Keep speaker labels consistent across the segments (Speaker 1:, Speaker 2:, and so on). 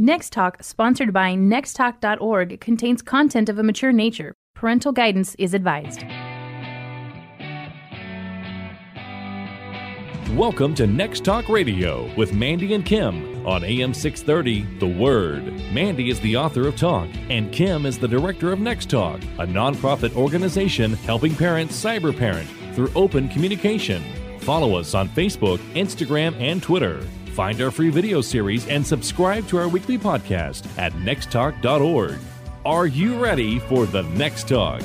Speaker 1: Next Talk, sponsored by nexttalk.org, contains content of a mature nature. Parental guidance is advised.
Speaker 2: Welcome to Next Talk Radio with Mandy and Kim on AM 630 The Word. Mandy is the author of Talk, and Kim is the director of Next Talk, a nonprofit organization helping parents cyber parent through open communication. Follow us on Facebook, Instagram, and Twitter. Find our free video series and subscribe to our weekly podcast at nexttalk.org. Are you ready for the next talk?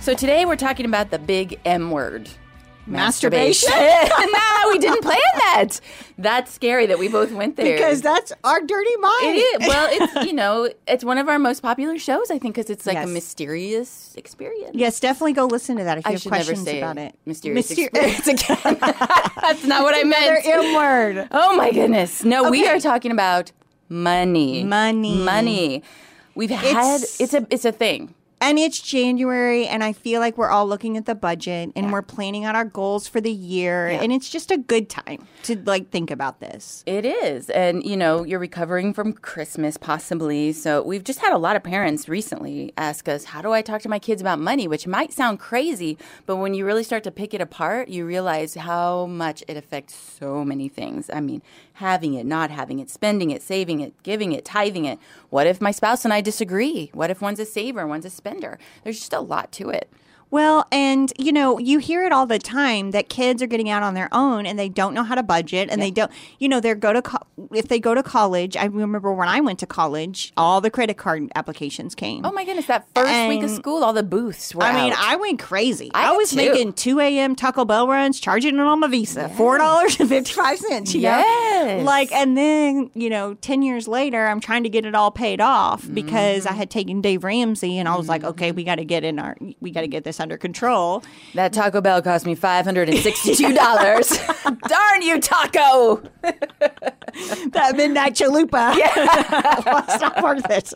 Speaker 3: So today we're talking about the big M word.
Speaker 4: Masturbation?
Speaker 3: no, we didn't plan that. That's scary that we both went there.
Speaker 4: because that's our dirty mind.
Speaker 3: it is. Well, it's you know, it's one of our most popular shows. I think because it's like a mysterious experience.
Speaker 4: Yes, definitely go listen to that if you
Speaker 3: I
Speaker 4: have questions about it.
Speaker 3: mysterious
Speaker 4: Myster-
Speaker 3: experience again. That's not what I
Speaker 4: Another
Speaker 3: meant.
Speaker 4: M word.
Speaker 3: Oh my goodness! No, we are talking about money.
Speaker 4: Money.
Speaker 3: Money. We've had
Speaker 4: It's-
Speaker 3: it's a it's a thing.
Speaker 4: And it's January, and I feel like we're all looking at the budget and we're planning out our goals for the year, and it's just a good time to like think about this.
Speaker 3: It is. And, you know, you're recovering from Christmas possibly. So we've just had a lot of parents recently ask us, how do I talk to my kids about money? Which might sound crazy, but when you really start to pick it apart, you realize how much it affects so many things. I mean, having it, not having it, spending it, saving it, giving it, tithing it. What if my spouse and I disagree? What if one's a saver, one's a spender? There's just a lot to it.
Speaker 4: Well, and you know, you hear it all the time that kids are getting out on their own and they don't know how to budget and they don't, you know, they're go to co- if they go to college. I remember when I went to college, all the credit card applications came.
Speaker 3: Oh my goodness, that first week of school, all the booths were
Speaker 4: I mean. I went crazy.
Speaker 3: I
Speaker 4: I, was
Speaker 3: too.
Speaker 4: making 2 a.m. Taco Bell runs, charging it on my Visa, $4.55, you know?
Speaker 3: Yes.
Speaker 4: Like, and then, you know, 10 years later, I'm trying to get it all paid off because. I mm. had taken Dave Ramsey and I was like, mm. okay, we got to get in our, we got to get this under control.
Speaker 3: That Taco Bell cost me five hundred and sixty-two dollars. Darn you, Taco!
Speaker 4: that midnight chalupa. Yeah. it's not worth it.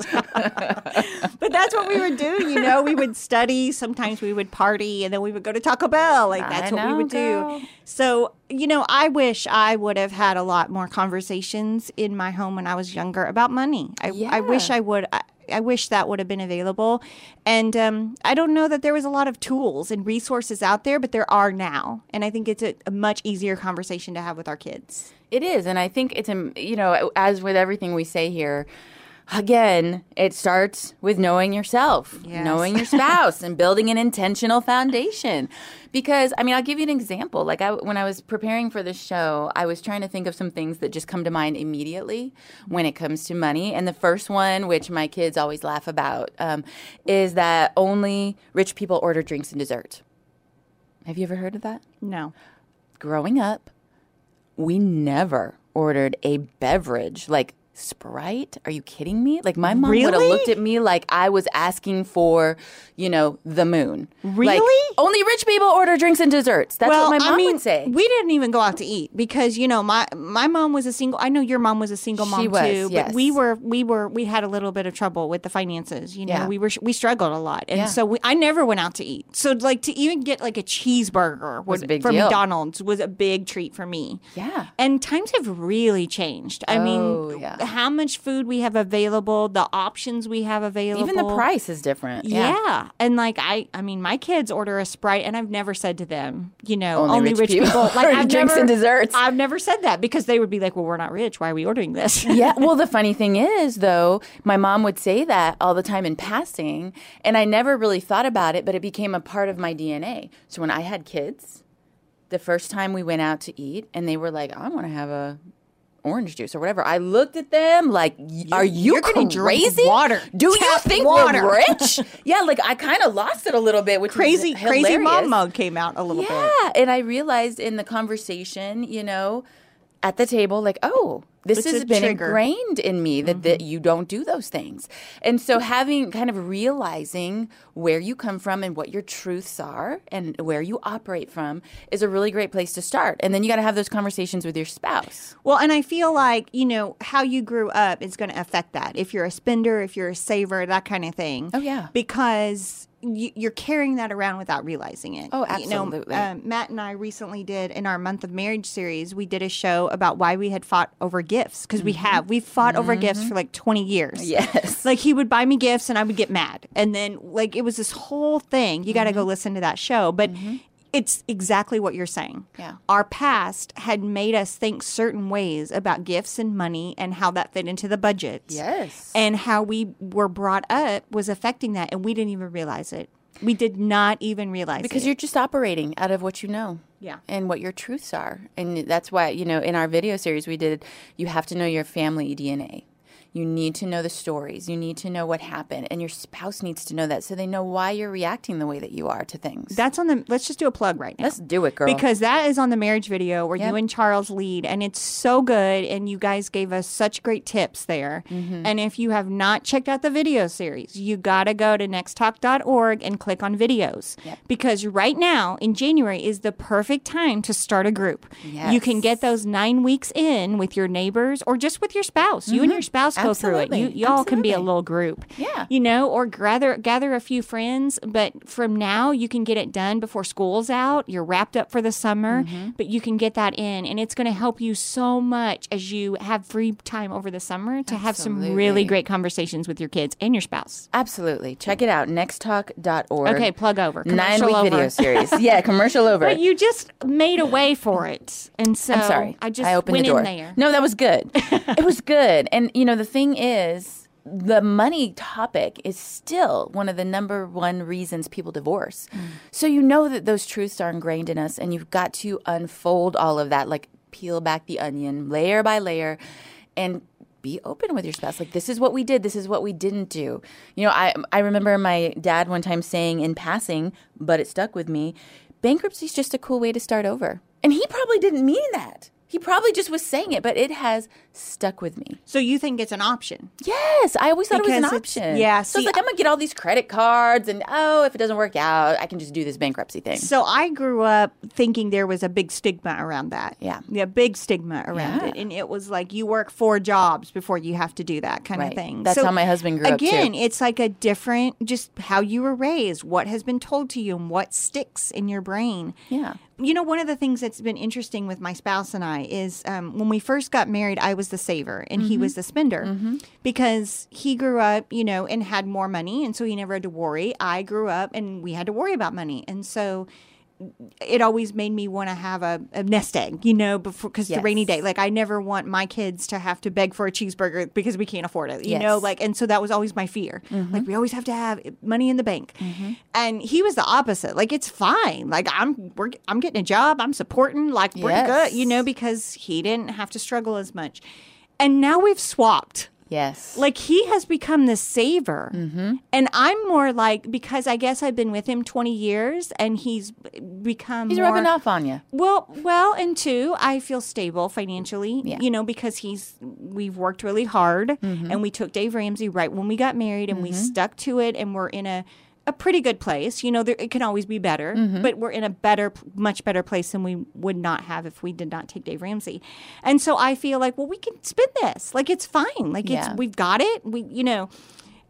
Speaker 4: but that's what we would do, you know. We would study. Sometimes we would party, and then we would go to Taco Bell. Like that's what we would
Speaker 3: girl.
Speaker 4: do. So, you know, I wish I would have had a lot more conversations in my home when I was younger about money. I, I wish I would. I, I wish that would have been available. And um, I don't know that there was a lot of tools and resources out there, but there are now. And I think it's a, a much easier conversation to have with our kids.
Speaker 3: It is, and I think it's um, you know, as with everything we say here, again, it starts with knowing yourself,
Speaker 4: Yes.
Speaker 3: knowing your spouse, and building an intentional foundation. Because I mean, I'll give you an example. Like I, when I was preparing for this show, I was trying to think of some things that just come to mind immediately when it comes to money. And the first one, which my kids always laugh about, um, is that only rich people order drinks and dessert. Have you ever heard of that?
Speaker 4: No.
Speaker 3: growing up, we never ordered a beverage like Sprite. Are you kidding me? Like my mom would have looked at me like I was asking for, you know, the moon. Like,
Speaker 4: Really?
Speaker 3: only rich people order drinks and desserts. That's what my mom
Speaker 4: I mean,
Speaker 3: would say.
Speaker 4: We didn't even go out to eat because you know my my mom was a single. I know your mom was a single mom
Speaker 3: was,
Speaker 4: too,
Speaker 3: yes.
Speaker 4: but we were we were we had a little bit of trouble with the finances. You know,
Speaker 3: Yeah.
Speaker 4: we were we struggled a lot, and
Speaker 3: Yeah.
Speaker 4: so we, I never went out to eat. So like to even get like a cheeseburger
Speaker 3: Was a big
Speaker 4: from
Speaker 3: deal.
Speaker 4: McDonald's was a big treat for me.
Speaker 3: Yeah.
Speaker 4: and times have really changed. I
Speaker 3: Oh,
Speaker 4: mean,
Speaker 3: yeah.
Speaker 4: How much food we have available, the options we have available,
Speaker 3: Even the price is different.
Speaker 4: yeah. And like I I mean my kids order a Sprite and I've never said to them, you know,
Speaker 3: Only
Speaker 4: only,
Speaker 3: rich
Speaker 4: rich,
Speaker 3: people
Speaker 4: people, like I've
Speaker 3: drinks
Speaker 4: never,
Speaker 3: and desserts.
Speaker 4: I've never said that because they would be like, "Well, we're not rich. Why are we ordering this?"
Speaker 3: yeah. Well, the funny thing is, though, my mom would say that all the time in passing, and I never really thought about it, but it became a part of my DNA. So when I had kids, the first time we went out to eat, and they were like, "I want to have a." Orange juice or whatever. I looked at them like, "Y- "Are you
Speaker 4: you're gonna drink
Speaker 3: crazy?
Speaker 4: water.
Speaker 3: Do you think
Speaker 4: water."
Speaker 3: we're rich?" yeah, like I kind of lost it a little bit, which
Speaker 4: crazy
Speaker 3: was
Speaker 4: crazy mom mode came out a little bit.
Speaker 3: Yeah, and I realized in the conversation, you know, at the table, like, oh, this
Speaker 4: It's
Speaker 3: has been
Speaker 4: trigger.
Speaker 3: ingrained in me that, that mm-hmm. you don't do those things. And so having kind of realizing where you come from and what your truths are and where you operate from is a really great place to start. And then you got to have those conversations with your spouse.
Speaker 4: Well, and I feel like, you know, how you grew up is going to affect that. If you're a spender, if you're a saver, that kind of thing.
Speaker 3: Oh, yeah.
Speaker 4: Because you're carrying that around without realizing it.
Speaker 3: Oh,
Speaker 4: You know,
Speaker 3: absolutely.
Speaker 4: um, Matt and I recently did in our month of marriage series. We did a show about why we had fought over gifts because we have we've fought over gifts for like 20 years.
Speaker 3: Mm-hmm. Yes.
Speaker 4: Like he would buy me gifts and I would get mad. And then like it was this whole thing. You got to
Speaker 3: Mm-hmm.
Speaker 4: go listen to that show. But it's exactly what you're saying.
Speaker 3: Yeah.
Speaker 4: Our past had made us think certain ways about gifts and money and how that fit into the budgets.
Speaker 3: Yes.
Speaker 4: And how we were brought up was affecting that and we didn't even realize it. We did not even realize it.
Speaker 3: because
Speaker 4: it.
Speaker 3: you're just operating out of what you know.
Speaker 4: Yeah.
Speaker 3: And what your truths are. And that's why, you know, in our video series we did, you have to know your family DNA. You need to know the stories. You need to know what happened. And your spouse needs to know that so they know why you're reacting the way that you are to things.
Speaker 4: That's on the let's just do a plug right now.
Speaker 3: Let's do it, girl.
Speaker 4: Because that is on the marriage video where
Speaker 3: Yep.
Speaker 4: you and Charles lead, and it's so good. And you guys gave us such great tips there.
Speaker 3: Mm-hmm.
Speaker 4: And if you have not checked out the video series, you got to go to nexttalk.org and click on videos.
Speaker 3: Yep.
Speaker 4: Because right now in January is the perfect time to start a group. You can get those nine weeks in with your neighbors or just with your spouse. You and your spouse go through it. You.
Speaker 3: Absolutely.
Speaker 4: y'all can be a little group.
Speaker 3: Yeah.
Speaker 4: You know, or gather gather a few friends, but from now you can get it done before school's out. You're wrapped up for the summer,
Speaker 3: Mm-hmm.
Speaker 4: but you can get that in and it's going to help you so much as you have free time over the summer to have some really great conversations with your kids and your spouse.
Speaker 3: Absolutely. Check it out. Nexttalk.org.
Speaker 4: Okay, plug over.
Speaker 3: Nine
Speaker 4: Commercial
Speaker 3: week
Speaker 4: over.
Speaker 3: video series. Yeah, commercial over.
Speaker 4: But you just made a way for it. And so
Speaker 3: I'm sorry.
Speaker 4: I just
Speaker 3: opened
Speaker 4: went
Speaker 3: the door.
Speaker 4: in there.
Speaker 3: No, that was good. it was good. And you know, the thing is, the money topic is still one of the number one reasons people divorce.
Speaker 4: Mm.
Speaker 3: So you know that those truths are ingrained in us, and you've got to unfold all of that, like peel back the onion layer by layer, and be open with your spouse. Like this is what we did. This is what we didn't do. You know, I I remember my dad one time saying in passing, but it stuck with me. Bankruptcy is just a cool way to start over, and he probably didn't mean that. He probably just was saying it, but it has stuck with me.
Speaker 4: So you think it's an option?
Speaker 3: Yes, I always thought it was an option.
Speaker 4: yeah,
Speaker 3: so it's like I'm gonna get all these credit cards, and oh, if it doesn't work out, I can just do this bankruptcy thing.
Speaker 4: So I grew up thinking there was a big stigma around that.
Speaker 3: Yeah.
Speaker 4: Yeah, big stigma around
Speaker 3: Yeah.
Speaker 4: it. And it was like you work four jobs before you have to do that kind
Speaker 3: Right.
Speaker 4: of thing.
Speaker 3: That's how my husband grew up, too.
Speaker 4: Again, it's like a different just how you were raised, what has been told to you and what sticks in your brain.
Speaker 3: Yeah.
Speaker 4: You know, one of the things that's been interesting with my spouse and I is um, when we first got married, I was the saver and he
Speaker 3: Mm-hmm.
Speaker 4: was the spender because he grew up, you know, and had more money. And so he never had to worry. I grew up and we had to worry about money. And so it always made me want to have a, a nest egg, you know, before because the rainy day. Like I never want my kids to have to beg for a cheeseburger because we can't afford it, you know. Like, and so that was always my fear. Mm-hmm. Like we always have to have money in the bank. Mm-hmm. And he was the opposite. Like it's fine. Like I'm we're, I'm getting a job. I'm supporting. Like we're
Speaker 3: Yes.
Speaker 4: good, you know, because he didn't have to struggle as much. And now we've swapped
Speaker 3: Yes.
Speaker 4: like he has become the saver
Speaker 3: Mm-hmm.
Speaker 4: and i'm more like because i guess i've been with him 20 years and he's become
Speaker 3: he's
Speaker 4: more,
Speaker 3: rubbing off on you.
Speaker 4: well well and two i feel stable financially
Speaker 3: Yeah.
Speaker 4: you know because he's we've worked really hard
Speaker 3: Mm-hmm.
Speaker 4: and we took dave ramsey right when we got married and we stuck to it and we're in a a pretty good place you know there, it can always be better
Speaker 3: Mm-hmm.
Speaker 4: but we're in a better much better place than we would not have if we did not take dave ramsey and so i feel like well we can spin this like it's fine like
Speaker 3: Yeah.
Speaker 4: it's we've got it we you know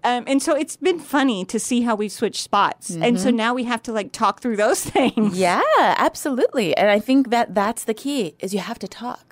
Speaker 4: um, and so it's been funny to see how we've switched spots and so now we have to like talk through those things
Speaker 3: Yeah, absolutely. And I think that that's the key is you have to talk.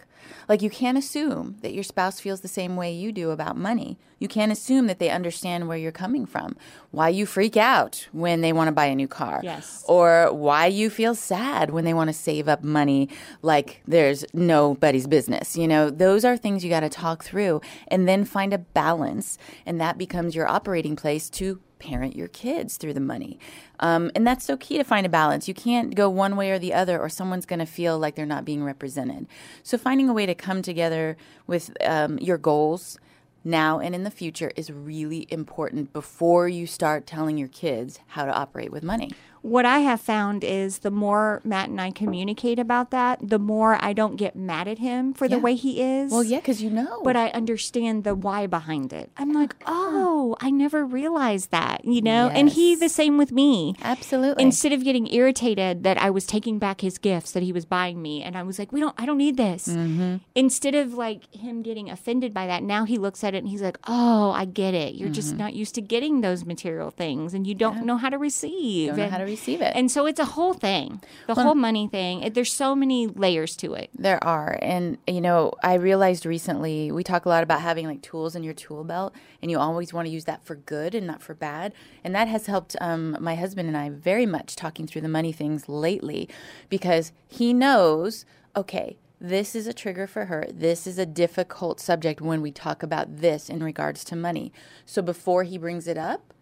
Speaker 3: Like you can't assume that your spouse feels the same way you do about money. You can't assume that they understand where you're coming from, why you freak out when they want to buy a new car,
Speaker 4: Yes.
Speaker 3: or why you feel sad when they want to save up money like there's nobody's business. You know, those are things you got to talk through and then find a balance, and that becomes your operating place to parent your kids through the money. Um, and that's so key to find a balance. You can't go one way or the other, or someone's going to feel like they're not being represented. So, finding a way to come together with um, your goals now and in the future is really important before you start telling your kids how to operate with money.
Speaker 4: What I have found is the more Matt and I communicate about that, the more I don't get mad at him for the way he is.
Speaker 3: Well, yeah, because you know.
Speaker 4: But I understand the why behind it. I'm like, oh, I never realized that, you know? And he
Speaker 3: Yes.
Speaker 4: the same with me.
Speaker 3: Absolutely.
Speaker 4: Instead of getting irritated that I was taking back his gifts that he was buying me, and I was like, we don't, I don't need this.
Speaker 3: Mm-hmm.
Speaker 4: Instead of like him getting offended by that, now he looks at it and he's like, oh, I get it. You're just
Speaker 3: Mm-hmm.
Speaker 4: not used to getting those material things and you don't know how to receive.
Speaker 3: Don't know how to receive it.
Speaker 4: and so it's a whole thing, the whole money thing. It, there's so many layers to it.
Speaker 3: There are. And, you know, I realized recently we talk a lot about having like tools in your tool belt, and you always want to use that for good and not for bad. And that has helped um, my husband and I very much talking through the money things lately because he knows, okay, this is a trigger for her. This is a difficult subject when we talk about this in regards to money. So before he brings it up,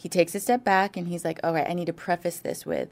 Speaker 3: he takes a step back and he's like, all right, I need to preface this with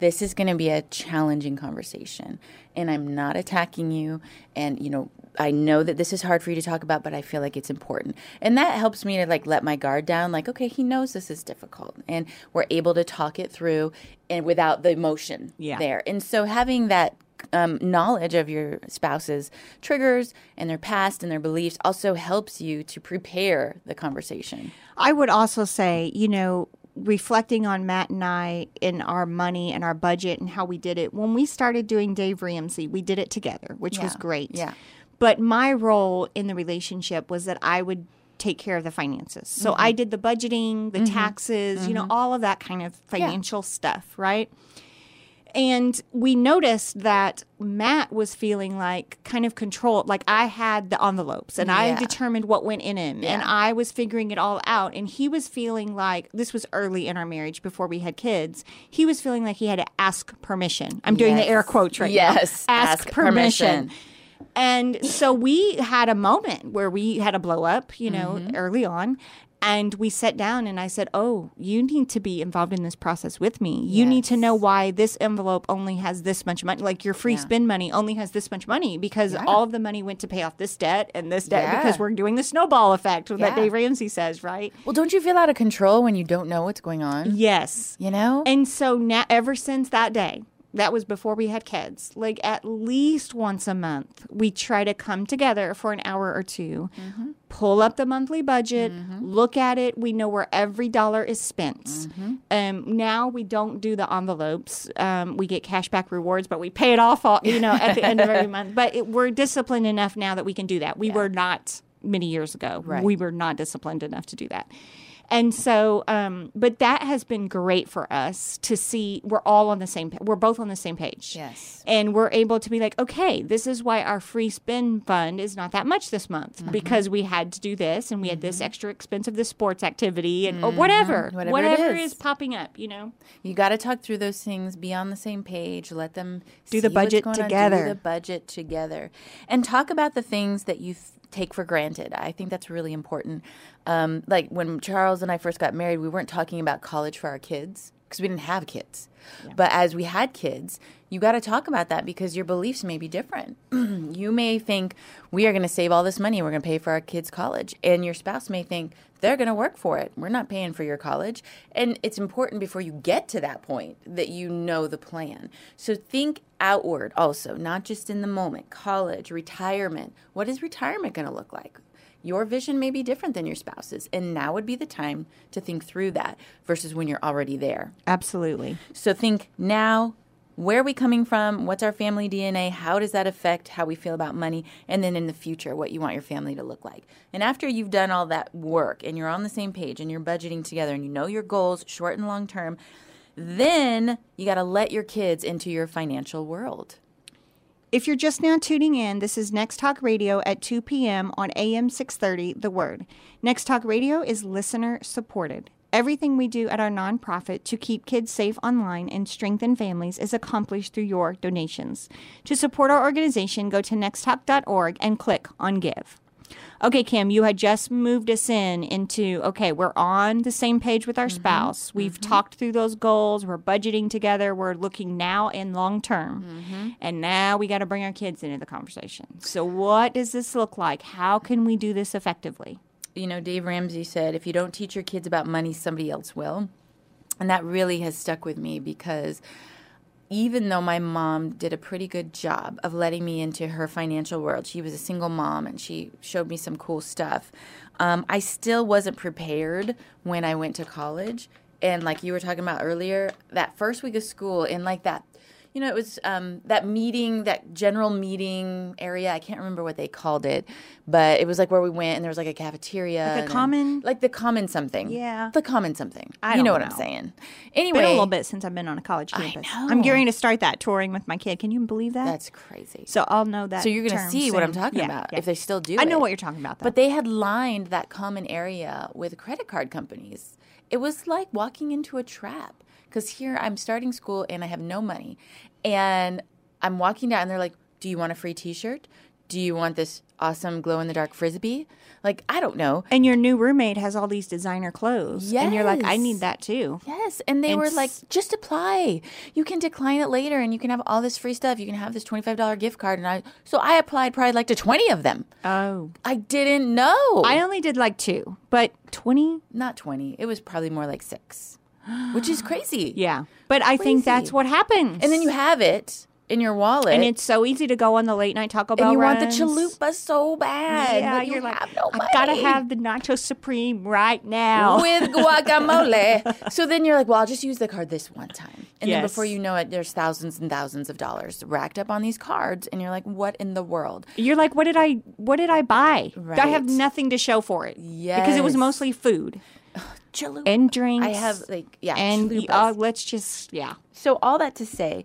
Speaker 3: this is going to be a challenging conversation and i'm not attacking you and you know i know that this is hard for you to talk about but i feel like it's important. And that helps me to like let my guard down like okay he knows this is difficult. And we're able to talk it through and without the emotion
Speaker 4: Yeah.
Speaker 3: there. And so having that um, knowledge of your spouse's triggers and their past and their beliefs also helps you to prepare the conversation
Speaker 4: I would also say, you know, reflecting on Matt and I in our money and our budget and how we did it. When we started doing Dave Ramsey, we did it together, which was great.
Speaker 3: Yeah.
Speaker 4: But my role in the relationship was that I would take care of the finances. So
Speaker 3: Mm-hmm.
Speaker 4: I did the budgeting, the taxes, you know, all of that kind of financial stuff, right? And we noticed that Matt was feeling like kind of controlled, like I had the envelopes and I determined what went in him and I was figuring it all out. And he was feeling like this was early in our marriage before we had kids. He was feeling like he had to ask permission. I'm doing the air quotes right
Speaker 3: Yes.
Speaker 4: now. Ask,
Speaker 3: Ask
Speaker 4: permission.
Speaker 3: permission.
Speaker 4: And so we had a moment where we had a blow up, you know,
Speaker 3: Mm-hmm.
Speaker 4: early on. And we sat down and I said, Oh, you need to be involved in this process with me. You need to know why this envelope only has this much money. Like your free spend money only has this much money because all of the money went to pay off this debt and this debt
Speaker 3: Yeah.
Speaker 4: because we're doing the snowball effect that
Speaker 3: Yeah.
Speaker 4: Dave Ramsey says, right?
Speaker 3: Well, don't you feel out of control when you don't know what's going on?
Speaker 4: Yes.
Speaker 3: You know?
Speaker 4: And so now, ever since that day, that was before we had kids, like at least once a month, we try to come together for an hour or 2
Speaker 3: Mm-hmm.
Speaker 4: pull up the monthly budget, look at it. We know where every dollar is spent.
Speaker 3: Mm-hmm.
Speaker 4: Um, now we don't do the envelopes. Um, we get cashback rewards, but we pay it off, all, you know, at the end of every month. But it, we're disciplined enough now that we can do that. We were not many years ago.
Speaker 3: Right.
Speaker 4: We were not disciplined enough to do that. And so, um, but that has been great for us to see we're all on the same. pa- We're both on the same page.
Speaker 3: Yes.
Speaker 4: And we're able to be like, okay, this is why our free spend fund is not that much this month
Speaker 3: Mm-hmm.
Speaker 4: because we had to do this and we had this extra expense of this sports activity and or whatever,
Speaker 3: Mm-hmm. Whatever it
Speaker 4: is.
Speaker 3: is.
Speaker 4: popping up. You know,
Speaker 3: You got to talk through those things, be on the same page, let them
Speaker 4: Do the
Speaker 3: see what's
Speaker 4: budget
Speaker 3: going on,
Speaker 4: together.
Speaker 3: do the budget together, and talk about the things that you th- take for granted. I think that's really important. Um, like when Charles and I first got married, we weren't talking about college for our kids because we didn't have kids. But as we had kids, you got to talk about that because your beliefs may be different. you may think we are going to save all this money, we're going to pay for our kids' college, and your spouse may think they're going to work for it. We're not paying for your college. And it's important before you get to that point that you know the plan. So think outward also, not just in the moment. College, retirement. What is retirement going to look like? Your vision may be different than your spouse's, and now would be the time to think through that versus when you're already there.
Speaker 4: absolutely.
Speaker 3: So think now, where are we coming from? What's our family DNA? How does that affect how we feel about money? And then in the future, what you want your family to look like. And after you've done all that work and you're on the same page and you're budgeting together and you know your goals, short and long term, then you got to let your kids into your financial world.
Speaker 4: If you're just now tuning in, this is Next Talk Radio at 2 p.m. on AM 630, The Word. Next Talk Radio is listener supported. Everything we do at our nonprofit to keep kids safe online and strengthen families is accomplished through your donations. To support our organization, go to nexttalk.org and click on Give. Okay, Kim, you had just moved us in into okay, we're on the same page with our mm-hmm. spouse. We've mm-hmm. talked through those goals. We're budgeting together. We're looking now and long term. Mm-hmm. And now we got to bring our kids into the conversation. So, what does this look like? How can we do this effectively?
Speaker 3: You know, Dave Ramsey said, if you don't teach your kids about money, somebody else will. And that really has stuck with me because even though my mom did a pretty good job of letting me into her financial world, she was a single mom and she showed me some cool stuff. Um, I still wasn't prepared when I went to college. And like you were talking about earlier, that first week of school in like that you know, it was um, that meeting, that general meeting area. I can't remember what they called it, but it was like where we went, and there was like a cafeteria,
Speaker 4: Like a common?
Speaker 3: like the common something.
Speaker 4: Yeah.
Speaker 3: the common something.
Speaker 4: I
Speaker 3: you
Speaker 4: don't
Speaker 3: know what
Speaker 4: know.
Speaker 3: I'm saying.
Speaker 4: Been
Speaker 3: Anyway,
Speaker 4: a little bit since I've been on a college campus. I'm gearing to start that touring with my kid. Can you believe that?
Speaker 3: That's crazy.
Speaker 4: so I'll know that.
Speaker 3: So you're going to see what I'm talking
Speaker 4: Yeah,
Speaker 3: about
Speaker 4: yeah.
Speaker 3: if they still do.
Speaker 4: I know
Speaker 3: it.
Speaker 4: what you're talking about. Though.
Speaker 3: But they had lined that common area with credit card companies. It was like walking into a trap because here I'm starting school and I have no money. And I'm walking down and they're like, Do you want a free t shirt? Do you want this awesome glow in the dark frisbee? Like, I don't know.
Speaker 4: and your new roommate has all these designer clothes, and you're like, I need that too.
Speaker 3: Yes. And they
Speaker 4: And
Speaker 3: were like, just apply. You can decline it later and you can have all this free stuff. You can have this $25 gift card. And I, so I applied probably like to 20 of them.
Speaker 4: Oh,
Speaker 3: I didn't know.
Speaker 4: I only did like two, but twenty.
Speaker 3: Not 20. It was probably more like six, which is crazy.
Speaker 4: Yeah, but I think that's what happens.
Speaker 3: And then you have it in your wallet.
Speaker 4: and it's so easy to go on the late night Taco Bell
Speaker 3: and you want the
Speaker 4: runs.
Speaker 3: chalupa so bad.
Speaker 4: Yeah,
Speaker 3: but you
Speaker 4: you're like,
Speaker 3: have no
Speaker 4: I gotta
Speaker 3: money."
Speaker 4: have the nacho supreme right now.
Speaker 3: with guacamole. so then you're like, well, I'll just use the card this one time. And then
Speaker 4: Yes.
Speaker 3: before you know it, there's thousands and thousands of dollars racked up on these cards. And you're like, what in the world?
Speaker 4: You're like, what did I what did I buy? I have nothing to show for it. Because it was
Speaker 3: Yes.
Speaker 4: mostly food
Speaker 3: Chalupa.
Speaker 4: and drinks.
Speaker 3: I have like, yeah,
Speaker 4: and uh, let's just yeah.
Speaker 3: So, all that to say,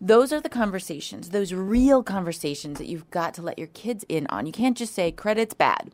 Speaker 3: those are the conversations, those real conversations that you've got to let your kids in on. You can't just say credit's bad.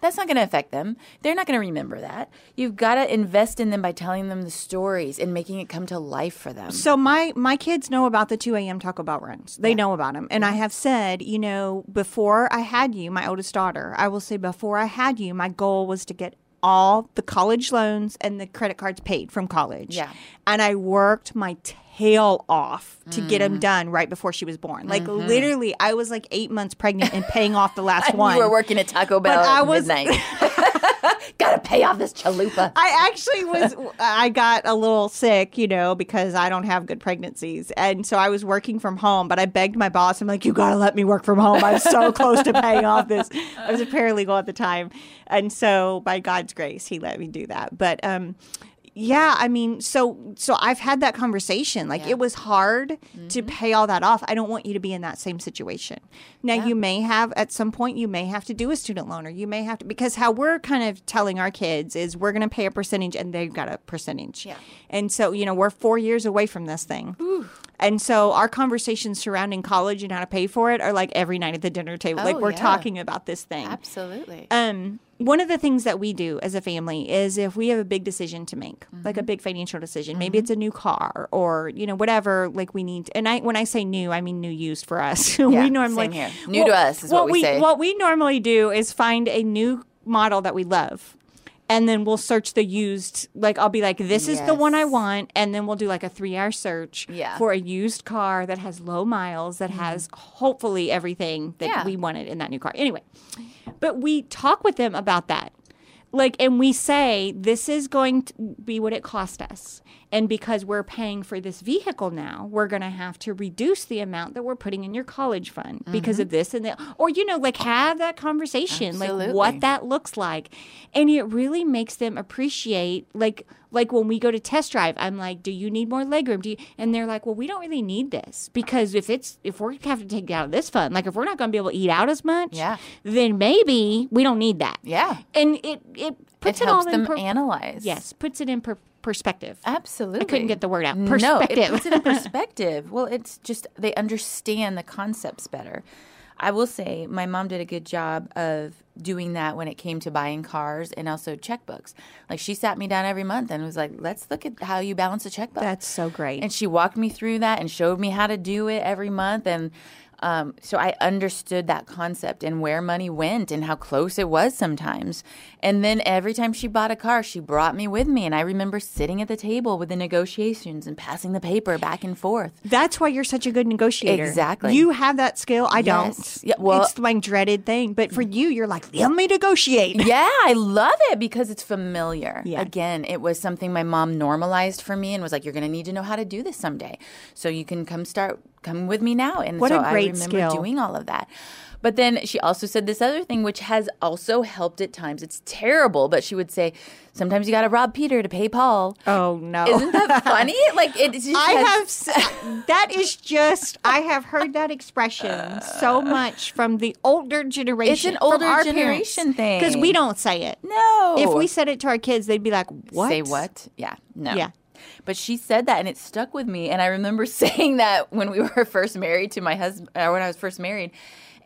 Speaker 3: That's not going to affect them. They're not going to remember that. You've got to invest in them by telling them the stories and making it come to life for them.
Speaker 4: So my my kids know about the 2 a.m. Taco Bell runs. They know about them, and I have said, you know, before I had you, my oldest daughter, I will say, before I had you, my goal was to get all the college loans and the credit cards paid from college.
Speaker 3: Yeah.
Speaker 4: and I worked my tail off to get them mm-hmm. done right before she was born. Like mm-hmm. literally, I was like eight months pregnant and paying off the last one.
Speaker 3: you were working at Taco Bell
Speaker 4: I
Speaker 3: at
Speaker 4: was-
Speaker 3: midnight. got to pay off this chalupa.
Speaker 4: I actually was. I got a little sick, you know, because I don't have good pregnancies, and so I was working from home. But I begged my boss. I'm like, "You got to let me work from home. I'm so close to paying off this." I was a paralegal at the time, and so by God's grace, he let me do that. But um, yeah, I mean, so so I've had that conversation. Like it was hard to pay all that off. I don't want you to be in that same situation. Now you may have at some point you may have to do a student loan or you may have to because how we're kind of telling our kids is we're going to pay a percentage and they've got a percentage.
Speaker 3: Yeah.
Speaker 4: And so, you know, we're 4 years away from this thing. And so our conversations surrounding college and how to pay for it are like every night at the dinner table. like
Speaker 3: Oh,
Speaker 4: we're
Speaker 3: yeah.
Speaker 4: talking about this thing.
Speaker 3: Absolutely.
Speaker 4: Um, one of the things that we do as a family is if we have a big decision to make, like a
Speaker 3: Mm-hmm.
Speaker 4: big financial decision, maybe it's a new car or you know whatever, like we need. And I, when I say new, I mean new used for us.
Speaker 3: Yeah,
Speaker 4: we normally
Speaker 3: same here. New to us is what we say.
Speaker 4: What we normally do is find a new model that we love. And then we'll search the used. Like I'll be like, "This is the one I want," and then we'll do like a three-hour search
Speaker 3: Yeah. Mm-hmm.
Speaker 4: for a used car that has low miles, that has hopefully everything that
Speaker 3: Yeah.
Speaker 4: we wanted in that new car. Anyway, but we talk with them about that. Like, and we say, this is going to be what it cost us. And because we're paying for this vehicle now, we're going to have to reduce the amount that we're putting in your college fund because of mm-hmm. this and that. Or, you know, like have that conversation, like what that looks like. And it really makes them appreciate, like, like when we go to test drive, I'm like, do you need more legroom? Do you? And they're like, well, we don't really need this because if it's, if we're going to have to take it out of this fund, like if we're not going to be able to eat out as much,
Speaker 3: Yeah.
Speaker 4: then maybe we don't need that.
Speaker 3: yeah.
Speaker 4: And it it puts
Speaker 3: It
Speaker 4: it,
Speaker 3: helps
Speaker 4: all
Speaker 3: them
Speaker 4: in per-
Speaker 3: analyze.
Speaker 4: yes, puts it in per- perspective.
Speaker 3: Absolutely.
Speaker 4: I couldn't get the word out.
Speaker 3: No,
Speaker 4: Perspective.
Speaker 3: it puts it in perspective. well, it's just they understand the concepts better. I will say my mom did a good job of doing that when it came to buying cars and also checkbooks. Like she sat me down every month and was like, "Let's look at how you balance a checkbook."
Speaker 4: That's so great.
Speaker 3: And she walked me through that and showed me how to do it every month. And Um, so I understood that concept and where money went and how close it was sometimes. And then every time she bought a car, she brought me with me. And I remember sitting at the table with the negotiations and passing the paper back and forth.
Speaker 4: That's why you're such a good negotiator.
Speaker 3: Exactly.
Speaker 4: You have that skill. I
Speaker 3: Yes.
Speaker 4: don't.
Speaker 3: Yeah, well-
Speaker 4: it's my dreaded thing. But for you, you're like, let me negotiate.
Speaker 3: Yeah, I love it because it's familiar.
Speaker 4: Yeah.
Speaker 3: Again, it was something my mom normalized for me and was like, "You're going to need to know how to do this someday, so you can come start come with me now." And
Speaker 4: What
Speaker 3: so
Speaker 4: a great
Speaker 3: I remember
Speaker 4: skill.
Speaker 3: doing all of that. But then she also said this other thing, which has also helped at times. It's terrible, but she would say, "Sometimes you got to rob Peter to pay Paul."
Speaker 4: Oh no.
Speaker 3: Isn't that funny? Like it just
Speaker 4: I
Speaker 3: has-
Speaker 4: have. That is just. I have heard that expression so much from the older generation.
Speaker 3: It's an older generation thing.
Speaker 4: because we don't say it.
Speaker 3: no.
Speaker 4: If we said it to our kids, they'd be like, "What?
Speaker 3: Say what? Yeah. No.
Speaker 4: Yeah.
Speaker 3: But she said that and it stuck with me. And I remember saying that when we were first married to my husband, or uh, when I was first married.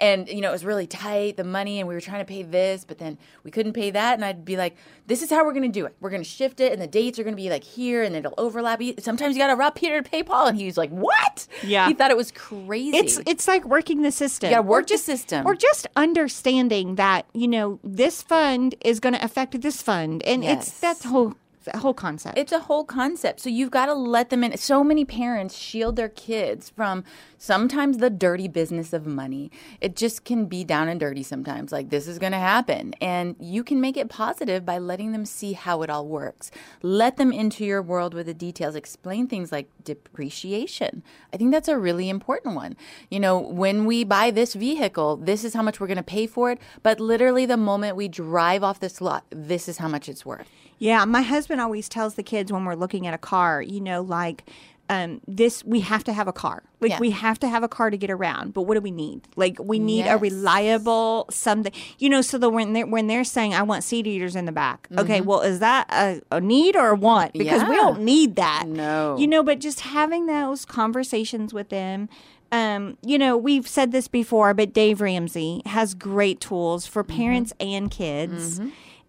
Speaker 3: And, you know, it was really tight, the money, and we were trying to pay this, but then we couldn't pay that. And I'd be like, this is how we're going to do it. We're going to shift it, and the dates are going to be like here, and it'll overlap. Sometimes you got to rob Peter to pay Paul. And he was like, what?
Speaker 4: Yeah.
Speaker 3: He thought it was crazy.
Speaker 4: It's it's like working the system.
Speaker 3: You gotta
Speaker 4: Or
Speaker 3: work the
Speaker 4: just,
Speaker 3: system.
Speaker 4: or just understanding that you know this fund is going to affect this fund, and it's
Speaker 3: Yes.
Speaker 4: that whole that whole concept.
Speaker 3: It's a whole concept. So you've got to let them in. So many parents shield their kids from sometimes the dirty business of money. It just can be down and dirty sometimes. Like this is going to happen. And you can make it positive by letting them see how it all works. Let them into your world with the details. Explain things like depreciation. I think that's a really important one. You know, when we buy this vehicle, this is how much we're going to pay for it. But literally, the moment we drive off this lot, this is how much it's worth.
Speaker 4: Yeah, my husband always tells the kids when we're looking at a car, you know, like um, this, we have to have a car. Like
Speaker 3: Yeah.
Speaker 4: we have to have a car to get around. But what do we need? Like we need a reliable something, you know. So that when they're when they're saying, "I want seat eaters in the back," okay, well, is that a, a need or a want? Because we
Speaker 3: Mm-hmm.
Speaker 4: Don't need that.
Speaker 3: No.
Speaker 4: you know. But just having those conversations with them. Um, you know, we've said this before, but Dave Ramsey has great tools for
Speaker 3: Mm-hmm.
Speaker 4: parents and kids.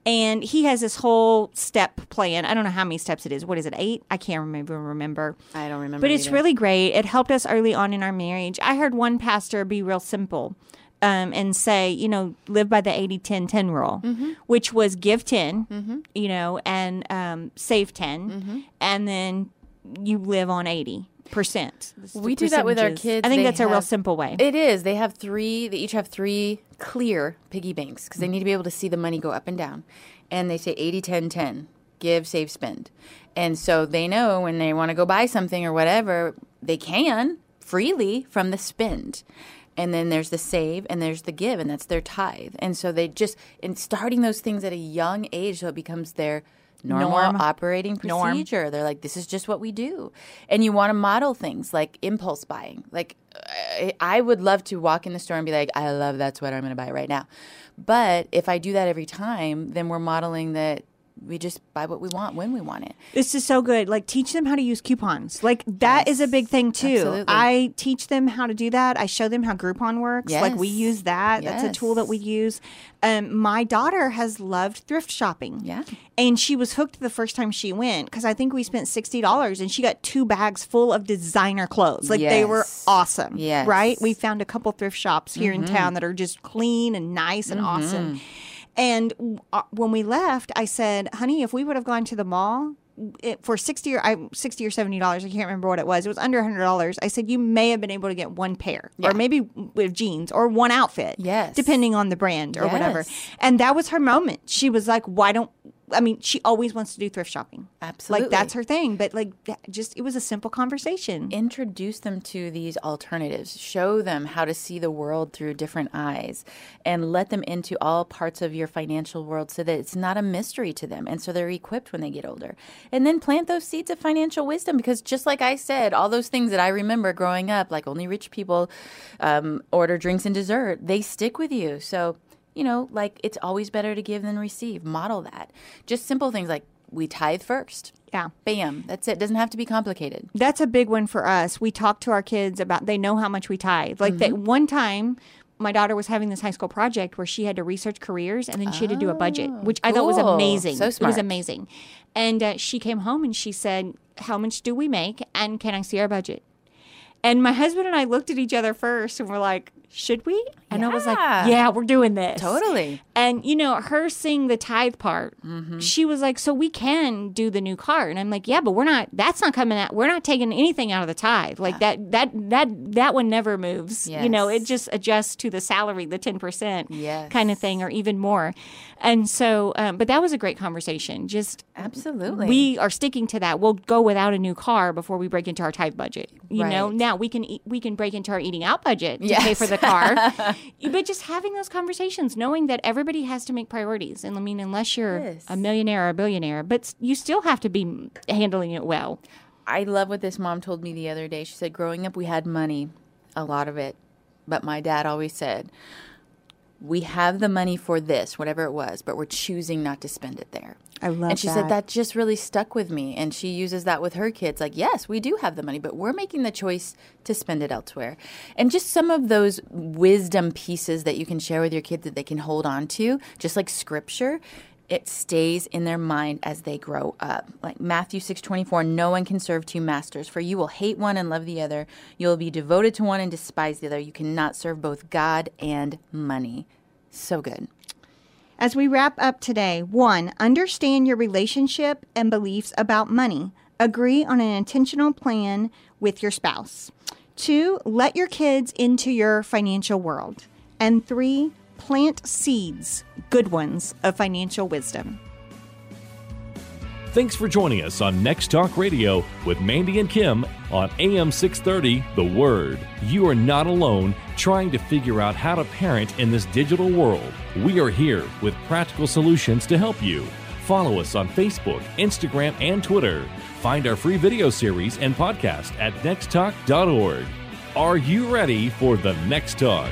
Speaker 4: And he has this whole step plan. I don't know how many steps it is. What is it? Eight? I can't remember. Remember.
Speaker 3: I don't remember.
Speaker 4: But it's
Speaker 3: either.
Speaker 4: really great. It helped us early on in our marriage. I heard one pastor be real simple um, and say, you know, live by the 80 10 10 rule,
Speaker 3: Mm-hmm.
Speaker 4: which was give 10, you know, and um, save 10,
Speaker 3: Mm-hmm.
Speaker 4: and then you live on 80 percent.
Speaker 3: We do that with our kids.
Speaker 4: I think
Speaker 3: They
Speaker 4: that's a real simple way.
Speaker 3: It is. They have three. They each have three clear piggy banks because they need to be able to see the money go up and down. And they say 80, 10, 10. Give, save, spend. And so they know when they want to go buy something or whatever, they can freely from the spend. And then there's the save and there's the give, and that's their tithe. And so they just, in starting those things at a young age, so it becomes their normal
Speaker 4: Norm.
Speaker 3: operating
Speaker 4: Norm.
Speaker 3: procedure. They're like, this is just what we do. And you want to model things like impulse buying. Like, I, I would love to walk in the store and be like, I love that sweater. I'm going to buy it right now. But if I do that every time, then we're modeling that we just buy what we want when we want it.
Speaker 4: This is so good. Like teach them how to use coupons. Like that is a big thing too.
Speaker 3: absolutely.
Speaker 4: I teach them how to do that. I show them how Groupon works. Like we use that. That's a tool that we use. Um, my daughter has loved thrift shopping.
Speaker 3: Yeah.
Speaker 4: And she was hooked the first time she went because I think we spent sixty dollars and she got two bags full of designer clothes. Like they were awesome.
Speaker 3: Yes.
Speaker 4: Right? We found a couple thrift shops here in town that are just clean and nice and awesome. And uh, when we left, I said, "Honey, if we would have gone to the mall." It, for 60 or I, 60 or 70 dollars i can't remember what it was it was under 100 dollars i said you may have been able to get one pair
Speaker 3: Yeah.
Speaker 4: or maybe with jeans or one outfit
Speaker 3: Yes.
Speaker 4: depending on the brand or whatever and that was her moment she was like why don't i mean she always wants to do thrift shopping.
Speaker 3: Absolutely.
Speaker 4: like that's her thing but like just it was a simple conversation.
Speaker 3: Introduce them to these alternatives. Show them how to see the world through different eyes and let them into all parts of your financial world so that it's not a mystery to them and so they're equipped when they get older. And then plant those seeds of financial wisdom because just like i said all those things that i remember growing up like only rich people um, order drinks and dessert they stick with you. So you know like it's always better to give than receive model that just simple things like we tithe first
Speaker 4: yeah
Speaker 3: bam that's it doesn't have to be complicated
Speaker 4: That's a big one for us. We talk to our kids about they know how much we tithe. Like that
Speaker 3: Mm-hmm.
Speaker 4: one time my daughter was having this high school project where she had to research careers and then she had to do a budget, which I thought was
Speaker 3: Oh,
Speaker 4: amazing.
Speaker 3: So smart.
Speaker 4: It was amazing. And uh, she came home and she said, "How much do we make and can I see our budget?" And my husband and I looked at each other first and we're like, should we? And I was like,
Speaker 3: Yeah.
Speaker 4: yeah, we're doing this.
Speaker 3: Totally.
Speaker 4: And, you know, her seeing the tithe part, she was like, so we can do the new car. And I'm like, yeah, but we're not, that's not coming out. We're not taking anything out of the tithe. Like that, that, that, that one never moves. You know, it just adjusts to the salary, the 10%
Speaker 3: Yes.
Speaker 4: kind of thing, or even more. And so, um, but that was a great conversation. Just,
Speaker 3: Absolutely.
Speaker 4: we are sticking to that. We'll go without a new car before we break into our tithe budget. You know,
Speaker 3: Right.
Speaker 4: Now we can eat, we can break into our eating out budget to
Speaker 3: Yes.
Speaker 4: pay for the car. but just having those conversations, knowing that everybody has to make priorities. And I mean, unless you're
Speaker 3: Yes.
Speaker 4: a millionaire or a billionaire, but you still have to be handling it well.
Speaker 3: I love what this mom told me the other day. She said, growing up, we had money, a lot of it. But my dad always said, we have the money for this, whatever it was, but we're choosing not to spend it there.
Speaker 4: I love
Speaker 3: And she said that just really stuck with me. And she uses that with her kids. Like, yes, we do have the money, but we're making the choice to spend it elsewhere. And just some of those wisdom pieces that you can share with your kids that they can hold on to, just like scripture, it stays in their mind as they grow up. Like Matthew 6:24, no one can serve two masters, for you will hate one and love the other. You will be devoted to one and despise the other. You cannot serve both God and money. So good.
Speaker 4: As we wrap up today, one, understand your relationship and beliefs about money. Agree on an intentional plan with your spouse. Two, let your kids into your financial world. And three, plant seeds, good ones, of financial wisdom.
Speaker 2: Thanks for joining us on Next Talk Radio with Mandy and Kim on AM 630 The Word. You are not alone trying to figure out how to parent in this digital world. We are here with practical solutions to help you. Follow us on Facebook, Instagram, and Twitter. Find our free video series and podcast at nexttalk.org. Are you ready for the next talk?